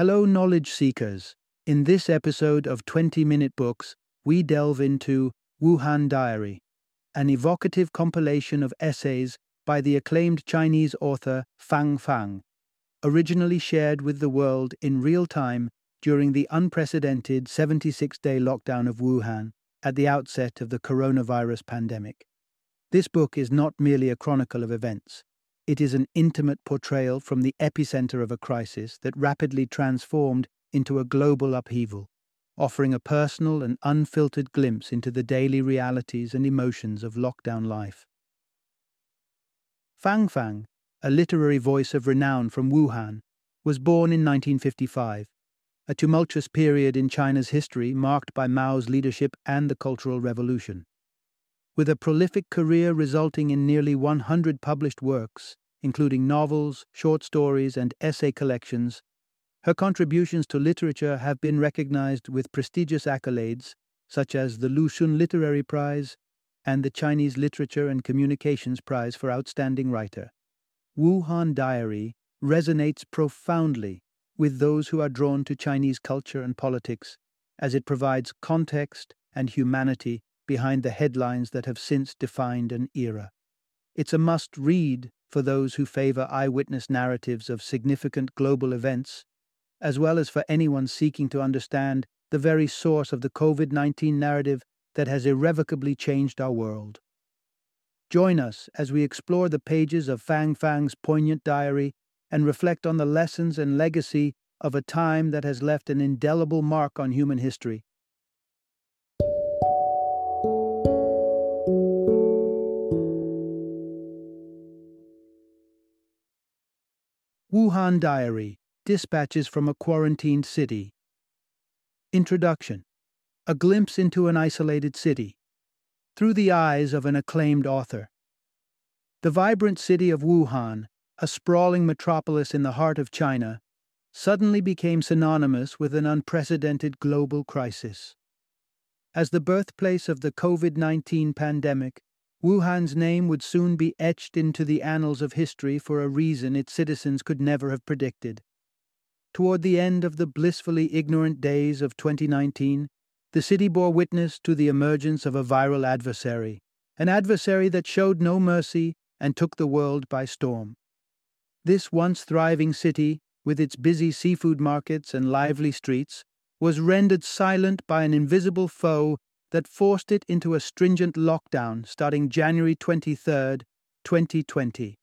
Hello, knowledge seekers. In this episode of 20 Minute Books, we delve into Wuhan Diary, an evocative compilation of essays by the acclaimed Chinese author Fang Fang, originally shared with the world in real time during the unprecedented 76 day lockdown of Wuhan at the outset of the coronavirus pandemic. This book is not merely a chronicle of events. It is an intimate portrayal from the epicenter of a crisis that rapidly transformed into a global upheaval, offering a personal and unfiltered glimpse into the daily realities and emotions of lockdown life. Fang Fang, a literary voice of renown from Wuhan, was born in 1955, a tumultuous period in China's history marked by Mao's leadership and the Cultural Revolution. With a prolific career resulting in nearly 100 published works, including novels, short stories, and essay collections, her contributions to literature have been recognized with prestigious accolades such as the Lu Xun Literary Prize and the Chinese Literature and Communications Prize for Outstanding Writer. Wuhan Diary resonates profoundly with those who are drawn to Chinese culture and politics, as it provides context and humanity behind the headlines that have since defined an era. It's a must read for those who favor eyewitness narratives of significant global events, as well as for anyone seeking to understand the very source of the COVID 19 narrative that has irrevocably changed our world. Join us as we explore the pages of Fang Fang's poignant diary and reflect on the lessons and legacy of a time that has left an indelible mark on human history. Wuhan Diary Dispatches from a Quarantined City. Introduction A glimpse into an isolated city. Through the eyes of an acclaimed author. The vibrant city of Wuhan, a sprawling metropolis in the heart of China, suddenly became synonymous with an unprecedented global crisis. As the birthplace of the COVID 19 pandemic, Wuhan's name would soon be etched into the annals of history for a reason its citizens could never have predicted. Toward the end of the blissfully ignorant days of 2019, the city bore witness to the emergence of a viral adversary, an adversary that showed no mercy and took the world by storm. This once thriving city, with its busy seafood markets and lively streets, was rendered silent by an invisible foe that forced it into a stringent lockdown starting January 23, 2020.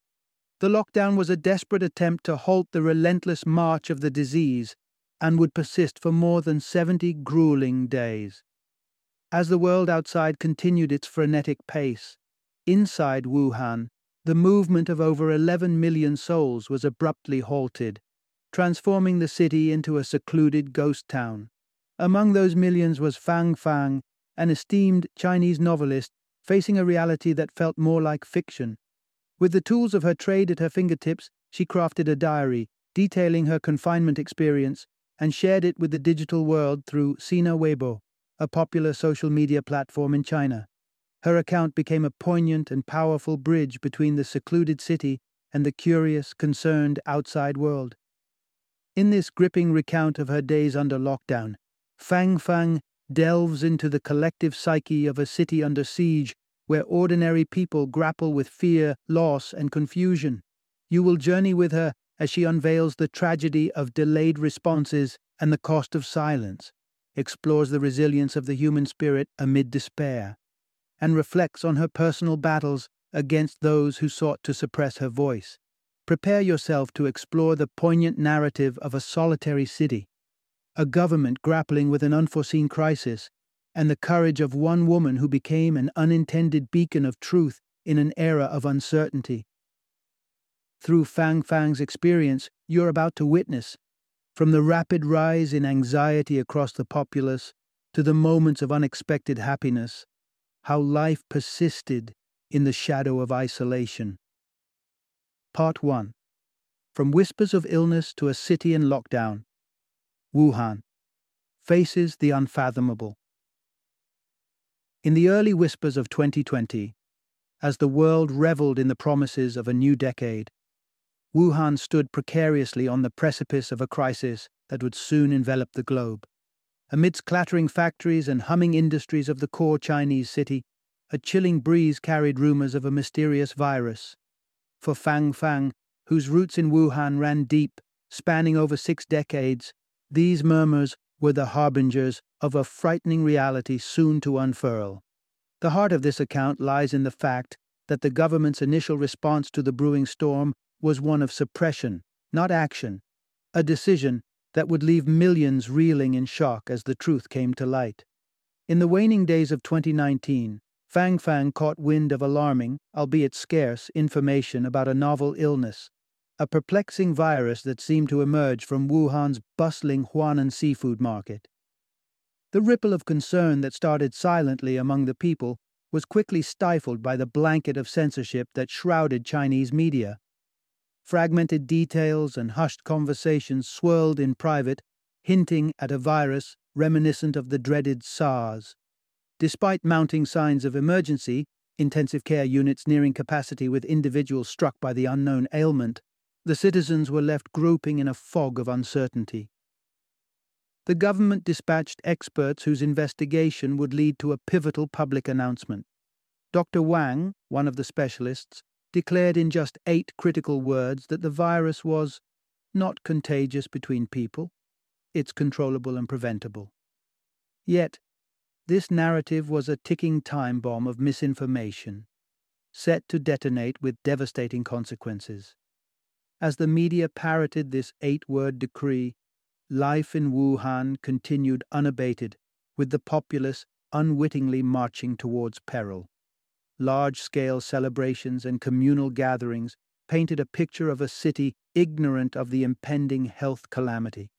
The lockdown was a desperate attempt to halt the relentless march of the disease and would persist for more than 70 grueling days. As the world outside continued its frenetic pace, inside Wuhan, the movement of over 11 million souls was abruptly halted, transforming the city into a secluded ghost town. Among those millions was Fang Fang, an esteemed Chinese novelist facing a reality that felt more like fiction. With the tools of her trade at her fingertips, she crafted a diary detailing her confinement experience and shared it with the digital world through Sina Weibo, a popular social media platform in China. Her account became a poignant and powerful bridge between the secluded city and the curious, concerned outside world. In this gripping recount of her days under lockdown, Fang Fang delves into the collective psyche of a city under siege where ordinary people grapple with fear, loss, and confusion. You will journey with her as she unveils the tragedy of delayed responses and the cost of silence, explores the resilience of the human spirit amid despair, and reflects on her personal battles against those who sought to suppress her voice. Prepare yourself to explore the poignant narrative of a solitary city, a government grappling with an unforeseen crisis, and the courage of one woman who became an unintended beacon of truth in an era of uncertainty. Through Fang Fang's experience, you're about to witness, from the rapid rise in anxiety across the populace to the moments of unexpected happiness, how life persisted in the shadow of isolation. Part 1 From Whispers of Illness to a City in Lockdown Wuhan, faces the unfathomable. In the early whispers of 2020, as the world reveled in the promises of a new decade, Wuhan stood precariously on the precipice of a crisis that would soon envelop the globe. Amidst clattering factories and humming industries of the core Chinese city, a chilling breeze carried rumors of a mysterious virus. For Fang Fang, whose roots in Wuhan ran deep, spanning over six decades, these murmurs were the harbingers of a frightening reality soon to unfurl. The heart of this account lies in the fact that the government's initial response to the brewing storm was one of suppression, not action, a decision that would leave millions reeling in shock as the truth came to light. In the waning days of 2019, Fang Fang caught wind of alarming, albeit scarce, information about a novel illness, a perplexing virus that seemed to emerge from Wuhan's bustling Huanan seafood market. The ripple of concern that started silently among the people was quickly stifled by the blanket of censorship that shrouded Chinese media. Fragmented details and hushed conversations swirled in private, hinting at a virus reminiscent of the dreaded SARS. Despite mounting signs of emergency, intensive care units nearing capacity with individuals struck by the unknown ailment, the citizens were left groping in a fog of uncertainty. The government dispatched experts whose investigation would lead to a pivotal public announcement. Dr. Wang, one of the specialists, declared in just eight critical words that the virus was not contagious between people, it's controllable and preventable. Yet, this narrative was a ticking time bomb of misinformation, set to detonate with devastating consequences. As the media parroted this eight word decree, life in Wuhan continued unabated, with the populace unwittingly marching towards peril. Large scale celebrations and communal gatherings painted a picture of a city ignorant of the impending health calamity.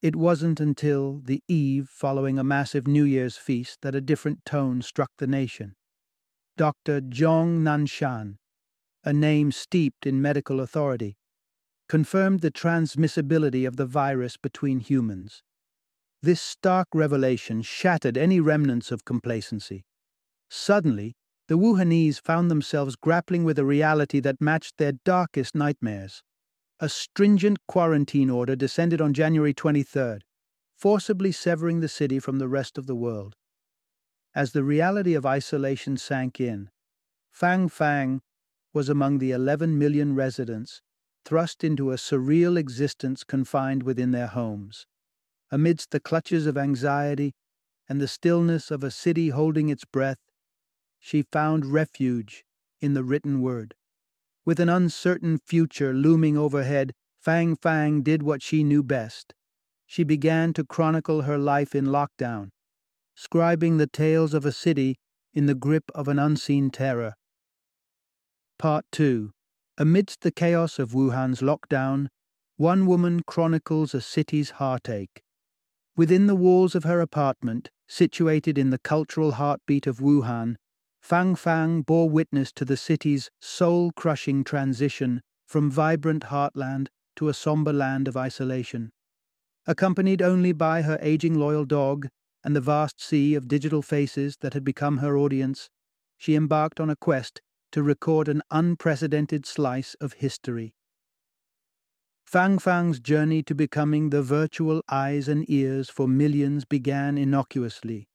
It wasn't until the eve following a massive New Year's feast that a different tone struck the nation. Dr. Zhong Nanshan, a name steeped in medical authority, confirmed the transmissibility of the virus between humans. This stark revelation shattered any remnants of complacency. Suddenly, the Wuhanese found themselves grappling with a reality that matched their darkest nightmares. A stringent quarantine order descended on January 23rd, forcibly severing the city from the rest of the world. As the reality of isolation sank in, Fang Fang was among the 11 million residents thrust into a surreal existence confined within their homes. Amidst the clutches of anxiety and the stillness of a city holding its breath, she found refuge in the written word. With an uncertain future looming overhead, Fang Fang did what she knew best. She began to chronicle her life in lockdown, scribing the tales of a city in the grip of an unseen terror. Part 2 Amidst the chaos of Wuhan's lockdown, one woman chronicles a city's heartache. Within the walls of her apartment, situated in the cultural heartbeat of Wuhan, Fang Fang bore witness to the city's soul crushing transition from vibrant heartland to a somber land of isolation. Accompanied only by her aging loyal dog and the vast sea of digital faces that had become her audience, she embarked on a quest to record an unprecedented slice of history. Fang Fang's journey to becoming the virtual eyes and ears for millions began innocuously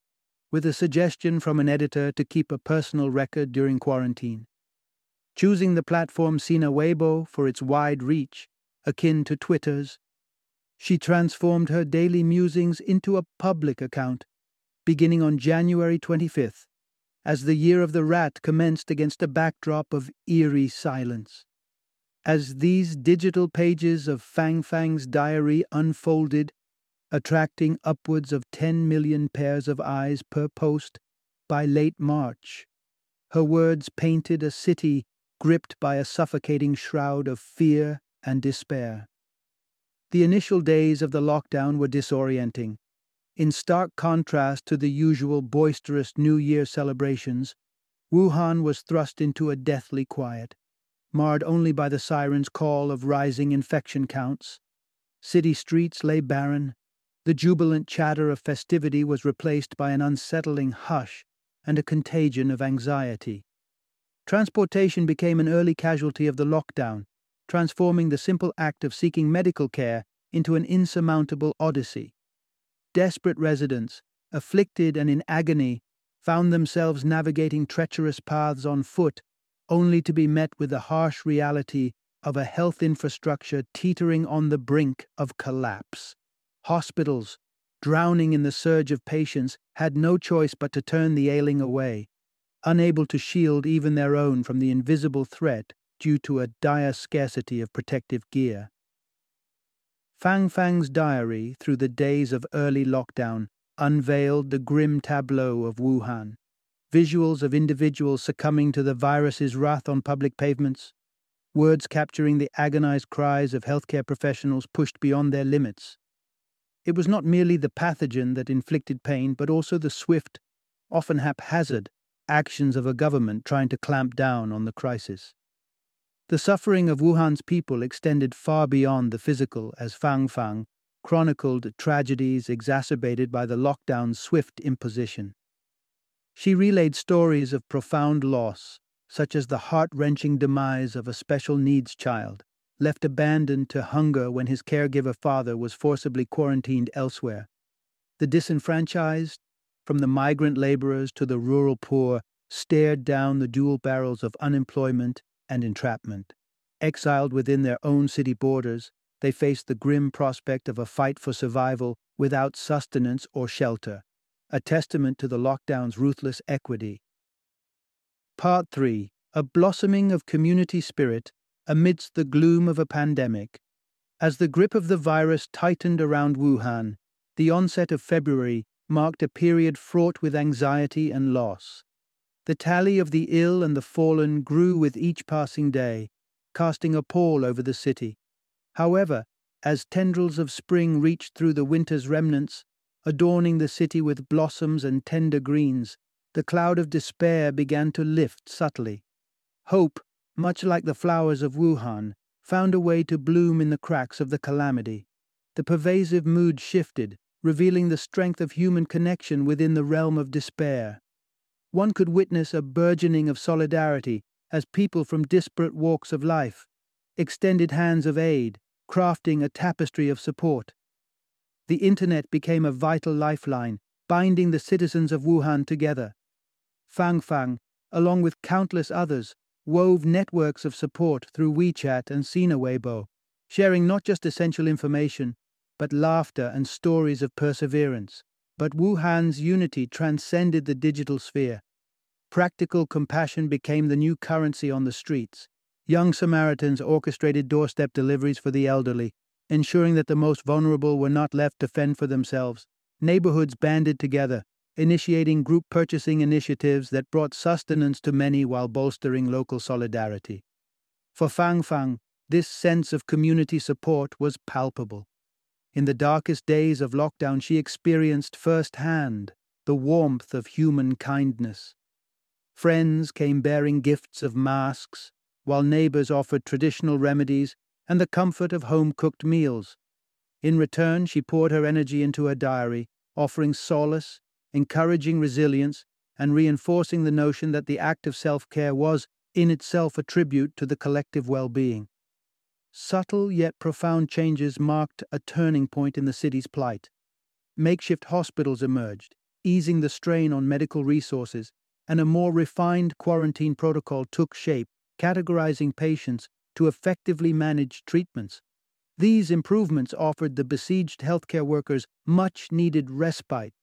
with a suggestion from an editor to keep a personal record during quarantine. Choosing the platform Sina Weibo for its wide reach, akin to Twitter's, she transformed her daily musings into a public account, beginning on January 25th, as the year of the rat commenced against a backdrop of eerie silence. As these digital pages of Fang Fang's diary unfolded attracting upwards of 10 million pairs of eyes per post by late March. Her words painted a city gripped by a suffocating shroud of fear and despair. The initial days of the lockdown were disorienting. In stark contrast to the usual boisterous New Year celebrations, Wuhan was thrust into a deathly quiet, marred only by the siren's call of rising infection counts. City streets lay barren, the jubilant chatter of festivity was replaced by an unsettling hush and a contagion of anxiety. Transportation became an early casualty of the lockdown, transforming the simple act of seeking medical care into an insurmountable odyssey. Desperate residents, afflicted and in agony, found themselves navigating treacherous paths on foot, only to be met with the harsh reality of a health infrastructure teetering on the brink of collapse. Hospitals, drowning in the surge of patients, had no choice but to turn the ailing away, unable to shield even their own from the invisible threat due to a dire scarcity of protective gear. Fang Fang's diary through the days of early lockdown unveiled the grim tableau of Wuhan. Visuals of individuals succumbing to the virus's wrath on public pavements, words capturing the agonized cries of healthcare professionals pushed beyond their limits. It was not merely the pathogen that inflicted pain, but also the swift, often haphazard, actions of a government trying to clamp down on the crisis. The suffering of Wuhan's people extended far beyond the physical as Fang Fang chronicled tragedies exacerbated by the lockdown's swift imposition. She relayed stories of profound loss, such as the heart wrenching demise of a special needs child, left abandoned to hunger when his caregiver father was forcibly quarantined elsewhere. The disenfranchised, from the migrant laborers to the rural poor, stared down the dual barrels of unemployment and entrapment. Exiled within their own city borders, they faced the grim prospect of a fight for survival without sustenance or shelter, a testament to the lockdown's ruthless equity. Part 3 A blossoming of community spirit amidst the gloom of a pandemic. As the grip of the virus tightened around Wuhan, the onset of February marked a period fraught with anxiety and loss. The tally of the ill and the fallen grew with each passing day, casting a pall over the city. However, as tendrils of spring reached through the winter's remnants, adorning the city with blossoms and tender greens, the cloud of despair began to lift subtly. Hope, much like the flowers of Wuhan, found a way to bloom in the cracks of the calamity. The pervasive mood shifted, revealing the strength of human connection within the realm of despair. One could witness a burgeoning of solidarity as people from disparate walks of life extended hands of aid, crafting a tapestry of support. The internet became a vital lifeline, binding the citizens of Wuhan together. Fang Fang, along with countless others, wove networks of support through WeChat and Sina Weibo, sharing not just essential information, but laughter and stories of perseverance. But Wuhan's unity transcended the digital sphere. Practical compassion became the new currency on the streets, Young Samaritans orchestrated doorstep deliveries for the elderly, ensuring that the most vulnerable were not left to fend for themselves. Neighborhoods banded together, initiating group purchasing initiatives that brought sustenance to many while bolstering local solidarity. For Fang Fang, this sense of community support was palpable. In the darkest days of lockdown, she experienced firsthand the warmth of human kindness. Friends came bearing gifts of masks, while neighbors offered traditional remedies and the comfort of home cooked meals. In return, she poured her energy into her diary, offering solace, encouraging resilience, and reinforcing the notion that the act of self care was, in itself, a tribute to the collective well being. Subtle yet profound changes marked a turning point in the city's plight. Makeshift hospitals emerged, easing the strain on medical resources, and a more refined quarantine protocol took shape categorizing patients to effectively manage treatments. These improvements offered the besieged healthcare workers much needed respite.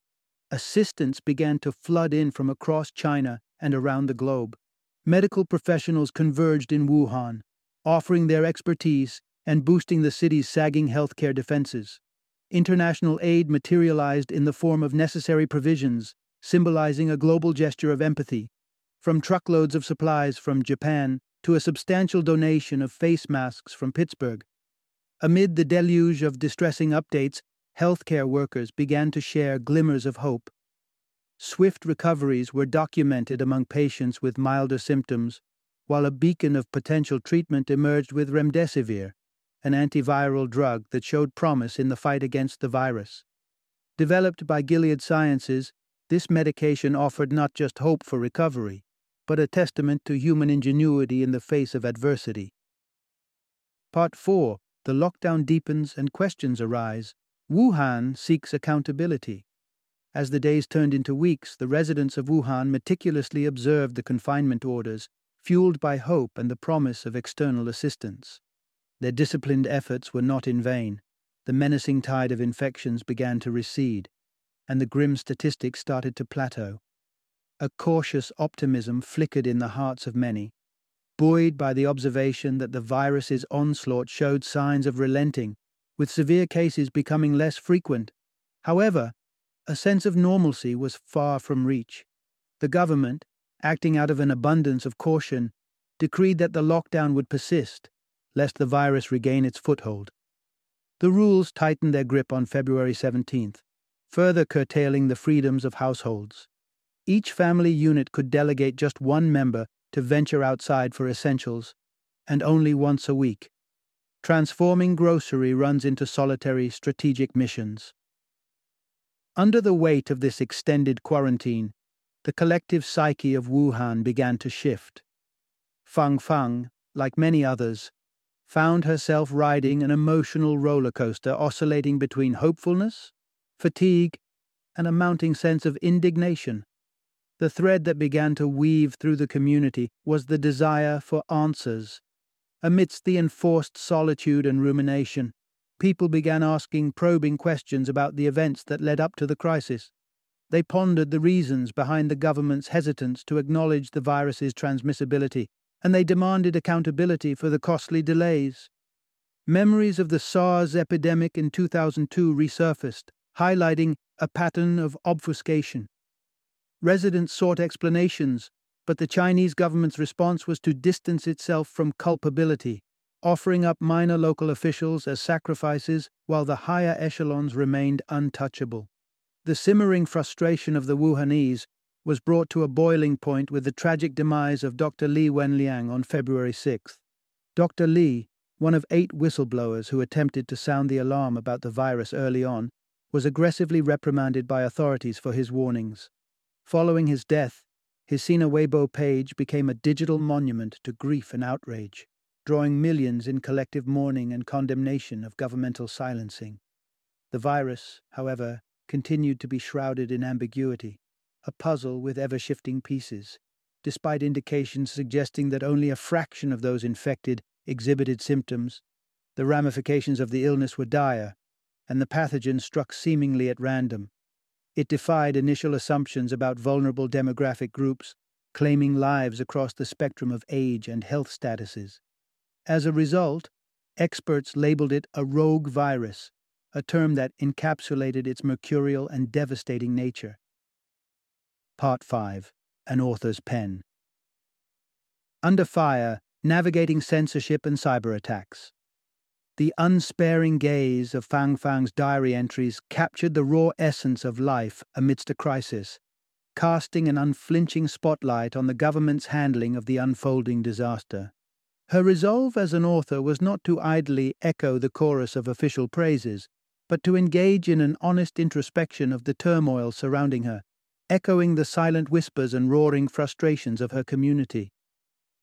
Assistance began to flood in from across China and around the globe. Medical professionals converged in Wuhan, offering their expertise and boosting the city's sagging healthcare defenses. International aid materialized in the form of necessary provisions, symbolizing a global gesture of empathy from truckloads of supplies from Japan to a substantial donation of face masks from Pittsburgh. Amid the deluge of distressing updates, healthcare workers began to share glimmers of hope. Swift recoveries were documented among patients with milder symptoms, while a beacon of potential treatment emerged with remdesivir, an antiviral drug that showed promise in the fight against the virus. Developed by Gilead Sciences, this medication offered not just hope for recovery, but a testament to human ingenuity in the face of adversity. Part 4 the lockdown deepens and questions arise. Wuhan seeks accountability. As the days turned into weeks, the residents of Wuhan meticulously observed the confinement orders, fueled by hope and the promise of external assistance. Their disciplined efforts were not in vain. The menacing tide of infections began to recede, and the grim statistics started to plateau. A cautious optimism flickered in the hearts of many, buoyed by the observation that the virus's onslaught showed signs of relenting, with severe cases becoming less frequent. However, a sense of normalcy was far from reach. The government, acting out of an abundance of caution, decreed that the lockdown would persist, lest the virus regain its foothold. The rules tightened their grip on February 17th, further curtailing the freedoms of households. Each family unit could delegate just one member to venture outside for essentials, and only once a week. Transforming grocery runs into solitary strategic missions. Under the weight of this extended quarantine, the collective psyche of Wuhan began to shift. Fang Fang, like many others, found herself riding an emotional roller coaster oscillating between hopefulness, fatigue, and a mounting sense of indignation. The thread that began to weave through the community was the desire for answers. Amidst the enforced solitude and rumination, people began asking probing questions about the events that led up to the crisis. They pondered the reasons behind the government's hesitance to acknowledge the virus's transmissibility, and they demanded accountability for the costly delays. Memories of the SARS epidemic in 2002 resurfaced, highlighting a pattern of obfuscation. Residents sought explanations, but the Chinese government's response was to distance itself from culpability, offering up minor local officials as sacrifices while the higher echelons remained untouchable. The simmering frustration of the Wuhanese was brought to a boiling point with the tragic demise of Dr. Li Wenliang on February 6th. Dr. Li, one of eight whistleblowers who attempted to sound the alarm about the virus early on, was aggressively reprimanded by authorities for his warnings. Following his death, his Sina Weibo page became a digital monument to grief and outrage, drawing millions in collective mourning and condemnation of governmental silencing. The virus, however, continued to be shrouded in ambiguity, a puzzle with ever shifting pieces, despite indications suggesting that only a fraction of those infected exhibited symptoms. The ramifications of the illness were dire, and the pathogen struck seemingly at random, it defied initial assumptions about vulnerable demographic groups, claiming lives across the spectrum of age and health statuses. As a result, experts labeled it a rogue virus, a term that encapsulated its mercurial and devastating nature. Part 5 An Author's Pen Under Fire Navigating Censorship and Cyber Attacks. The unsparing gaze of Fang Fang's diary entries captured the raw essence of life amidst a crisis, casting an unflinching spotlight on the government's handling of the unfolding disaster. Her resolve as an author was not to idly echo the chorus of official praises, but to engage in an honest introspection of the turmoil surrounding her, echoing the silent whispers and roaring frustrations of her community.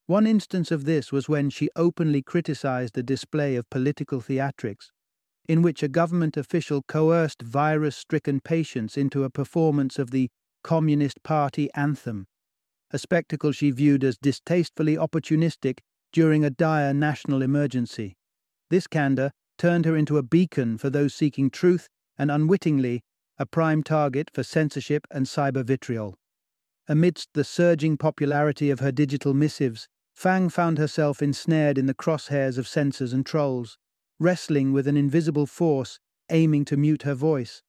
One instance of this was when she openly criticized a display of political theatrics, in which a government official coerced virus stricken patients into a performance of the Communist Party anthem, a spectacle she viewed as distastefully opportunistic during a dire national emergency. This candor turned her into a beacon for those seeking truth and unwittingly a prime target for censorship and cyber vitriol. Amidst the surging popularity of her digital missives, Fang found herself ensnared in the crosshairs of censors and trolls, wrestling with an invisible force aiming to mute her voice.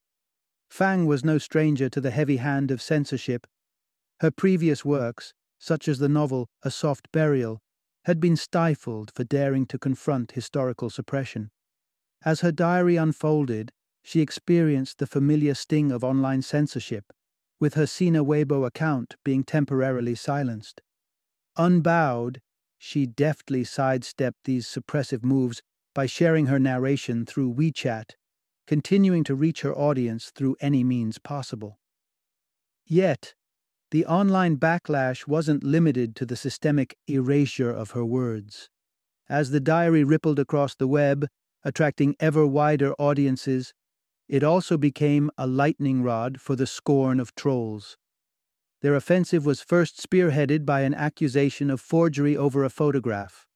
Fang was no stranger to the heavy hand of censorship. Her previous works, such as the novel A Soft Burial, had been stifled for daring to confront historical suppression. As her diary unfolded, she experienced the familiar sting of online censorship, with her Sina Weibo account being temporarily silenced. Unbowed, she deftly sidestepped these suppressive moves by sharing her narration through WeChat, continuing to reach her audience through any means possible. Yet, the online backlash wasn't limited to the systemic erasure of her words. As the diary rippled across the web, attracting ever wider audiences, it also became a lightning rod for the scorn of trolls. Their offensive was first spearheaded by an accusation of forgery over a photograph,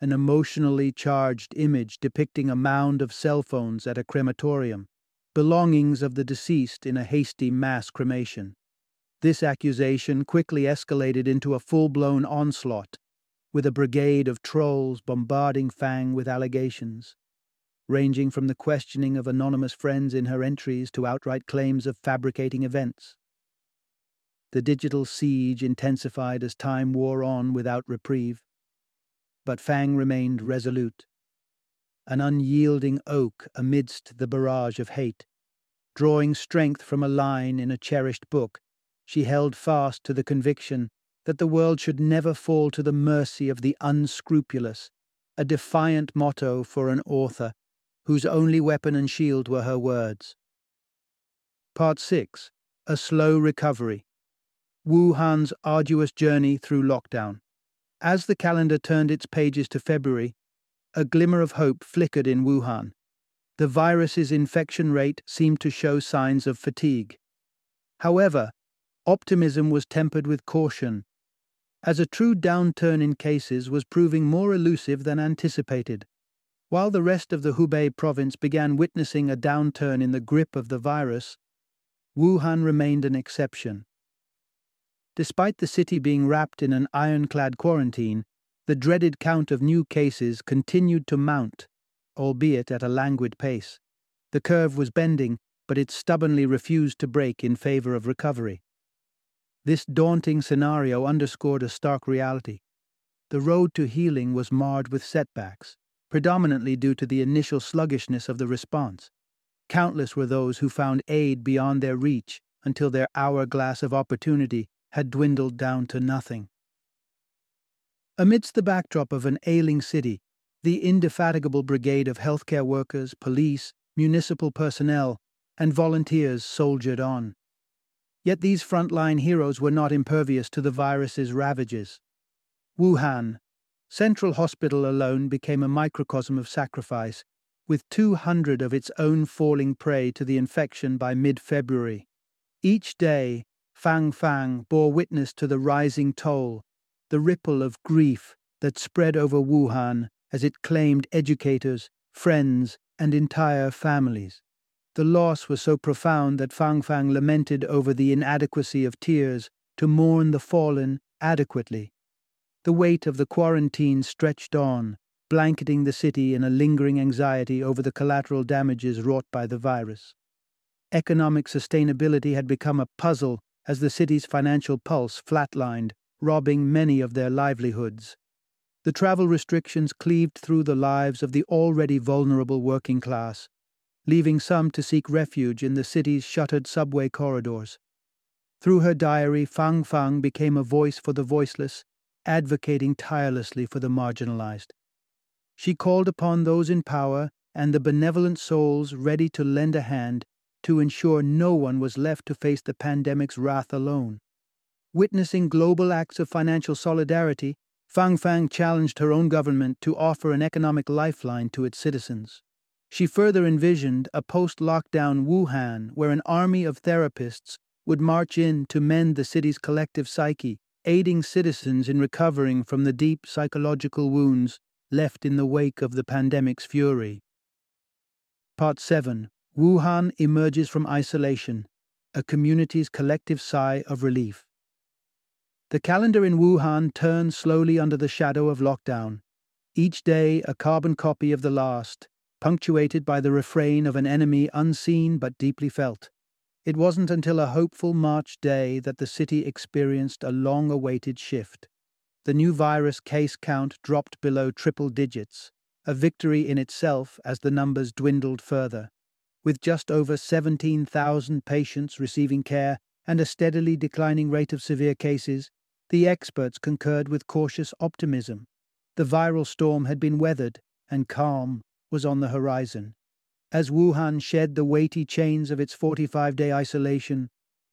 an emotionally charged image depicting a mound of cell phones at a crematorium, belongings of the deceased in a hasty mass cremation. This accusation quickly escalated into a full blown onslaught, with a brigade of trolls bombarding Fang with allegations ranging from the questioning of anonymous friends in her entries to outright claims of fabricating events. The digital siege intensified as time wore on without reprieve. But Fang remained resolute, an unyielding oak amidst the barrage of hate. Drawing strength from a line in a cherished book, she held fast to the conviction that the world should never fall to the mercy of the unscrupulous, a defiant motto for an author whose only weapon and shield were her words. Part 6 A Slow Recovery Wuhan's arduous journey through lockdown. As the calendar turned its pages to February, a glimmer of hope flickered in Wuhan. The virus's infection rate seemed to show signs of fatigue. However, optimism was tempered with caution, as a true downturn in cases was proving more elusive than anticipated. While the rest of the Hubei province began witnessing a downturn in the grip of the virus, Wuhan remained an exception. Despite the city being wrapped in an ironclad quarantine, the dreaded count of new cases continued to mount, albeit at a languid pace. The curve was bending, but it stubbornly refused to break in favor of recovery. This daunting scenario underscored a stark reality. The road to healing was marred with setbacks predominantly due to the initial sluggishness of the response. Countless were those who found aid beyond their reach until their hourglass of opportunity had dwindled down to nothing. Amidst the backdrop of an ailing city, the indefatigable brigade of healthcare workers, police, municipal personnel, and volunteers soldiered on. Yet these frontline heroes were not impervious to the virus's ravages. Wuhan, Central Hospital alone became a microcosm of sacrifice, with 200 of its own falling prey to the infection by mid February. Each day, Fang Fang bore witness to the rising toll, the ripple of grief that spread over Wuhan as it claimed educators, friends, and entire families. The loss was so profound that Fang Fang lamented over the inadequacy of tears to mourn the fallen adequately. The weight of the quarantine stretched on, blanketing the city in a lingering anxiety over the collateral damages wrought by the virus. Economic sustainability had become a puzzle as the city's financial pulse flatlined, robbing many of their livelihoods. The travel restrictions cleaved through the lives of the already vulnerable working class, leaving some to seek refuge in the city's shuttered subway corridors. Through her diary, Fang Fang became a voice for the voiceless advocating tirelessly for the marginalized. She called upon those in power and the benevolent souls ready to lend a hand to ensure no one was left to face the pandemic's wrath alone. Witnessing global acts of financial solidarity, Fang Fang challenged her own government to offer an economic lifeline to its citizens. She further envisioned a post lockdown Wuhan where an army of therapists would march in to mend the city's collective psyche aiding citizens in recovering from the deep psychological wounds left in the wake of the pandemic's fury. Part 7 Wuhan emerges from isolation, a community's collective sigh of relief. The calendar in Wuhan turns slowly under the shadow of lockdown, each day a carbon copy of the last, punctuated by the refrain of an enemy unseen but deeply felt. It wasn't until a hopeful March day that the city experienced a long awaited shift. The new virus case count dropped below triple digits, a victory in itself as the numbers dwindled further. With just over 17,000 patients receiving care and a steadily declining rate of severe cases, the experts concurred with cautious optimism. The viral storm had been weathered, and calm was on the horizon. As Wuhan shed the weighty chains of its 45 day isolation,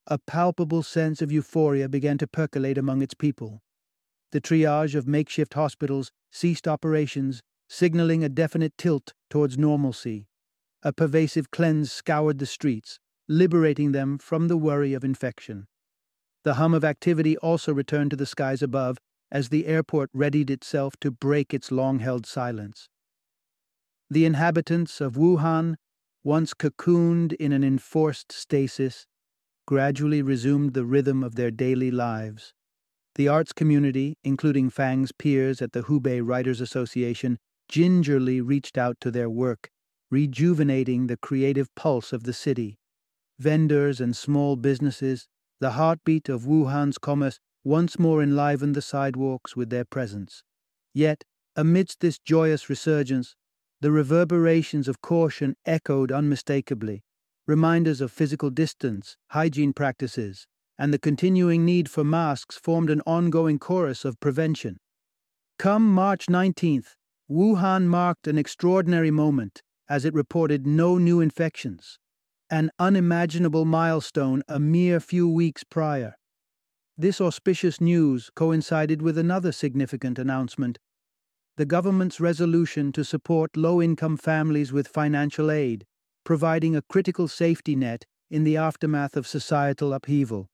a palpable sense of euphoria began to percolate among its people. The triage of makeshift hospitals ceased operations, signaling a definite tilt towards normalcy. A pervasive cleanse scoured the streets, liberating them from the worry of infection. The hum of activity also returned to the skies above as the airport readied itself to break its long held silence. The inhabitants of Wuhan, once cocooned in an enforced stasis, gradually resumed the rhythm of their daily lives. The arts community, including Fang's peers at the Hubei Writers Association, gingerly reached out to their work, rejuvenating the creative pulse of the city. Vendors and small businesses, the heartbeat of Wuhan's commerce, once more enlivened the sidewalks with their presence. Yet, amidst this joyous resurgence, the reverberations of caution echoed unmistakably, reminders of physical distance, hygiene practices, and the continuing need for masks formed an ongoing chorus of prevention. Come March 19th, Wuhan marked an extraordinary moment as it reported no new infections, an unimaginable milestone a mere few weeks prior. This auspicious news coincided with another significant announcement the government's resolution to support low income families with financial aid, providing a critical safety net in the aftermath of societal upheaval.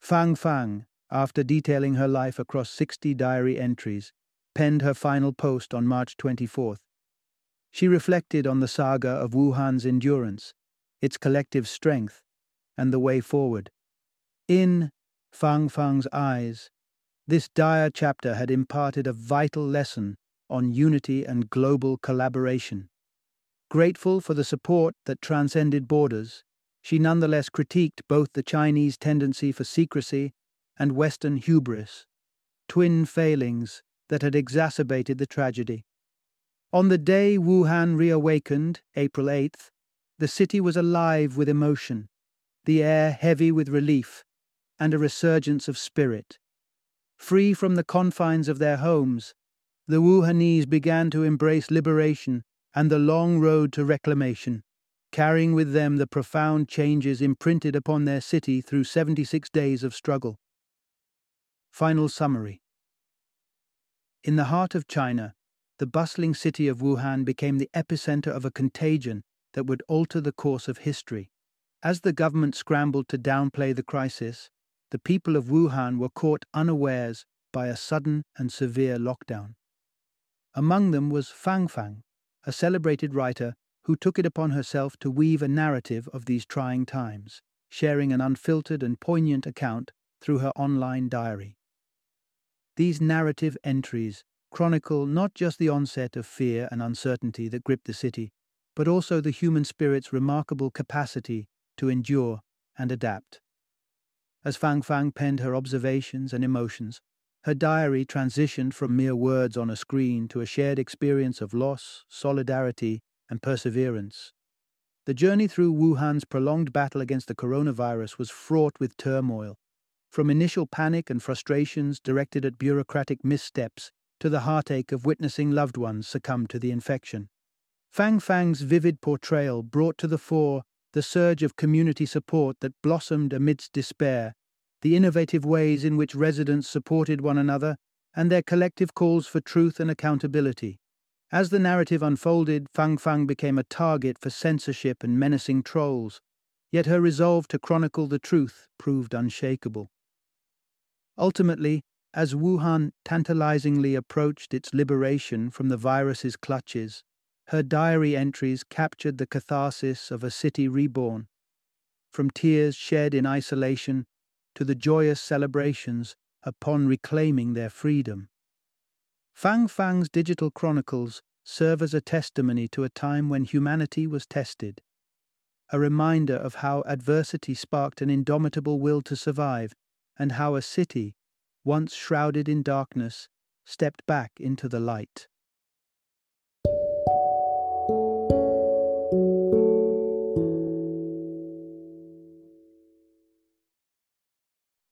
Fang Fang, after detailing her life across 60 diary entries, penned her final post on March 24th. She reflected on the saga of Wuhan's endurance, its collective strength, and the way forward. In Fang Fang's eyes, this dire chapter had imparted a vital lesson on unity and global collaboration. Grateful for the support that transcended borders, she nonetheless critiqued both the Chinese tendency for secrecy and Western hubris, twin failings that had exacerbated the tragedy. On the day Wuhan reawakened, April 8th, the city was alive with emotion, the air heavy with relief, and a resurgence of spirit. Free from the confines of their homes, the Wuhanese began to embrace liberation and the long road to reclamation carrying with them the profound changes imprinted upon their city through 76 days of struggle. Final summary In the heart of China, the bustling city of Wuhan became the epicenter of a contagion that would alter the course of history. As the government scrambled to downplay the crisis, the people of Wuhan were caught unawares by a sudden and severe lockdown. Among them was Fang Fang, a celebrated writer who took it upon herself to weave a narrative of these trying times, sharing an unfiltered and poignant account through her online diary. These narrative entries chronicle not just the onset of fear and uncertainty that gripped the city, but also the human spirit's remarkable capacity to endure and adapt. As Fang Fang penned her observations and emotions, her diary transitioned from mere words on a screen to a shared experience of loss, solidarity, and perseverance. The journey through Wuhan's prolonged battle against the coronavirus was fraught with turmoil, from initial panic and frustrations directed at bureaucratic missteps to the heartache of witnessing loved ones succumb to the infection. Fang Fang's vivid portrayal brought to the fore the surge of community support that blossomed amidst despair, the innovative ways in which residents supported one another, and their collective calls for truth and accountability. As the narrative unfolded, Fang Fang became a target for censorship and menacing trolls, yet her resolve to chronicle the truth proved unshakable. Ultimately, as Wuhan tantalizingly approached its liberation from the virus's clutches, her diary entries captured the catharsis of a city reborn. From tears shed in isolation to the joyous celebrations upon reclaiming their freedom. Fang Fang's digital chronicles serve as a testimony to a time when humanity was tested, a reminder of how adversity sparked an indomitable will to survive, and how a city, once shrouded in darkness, stepped back into the light.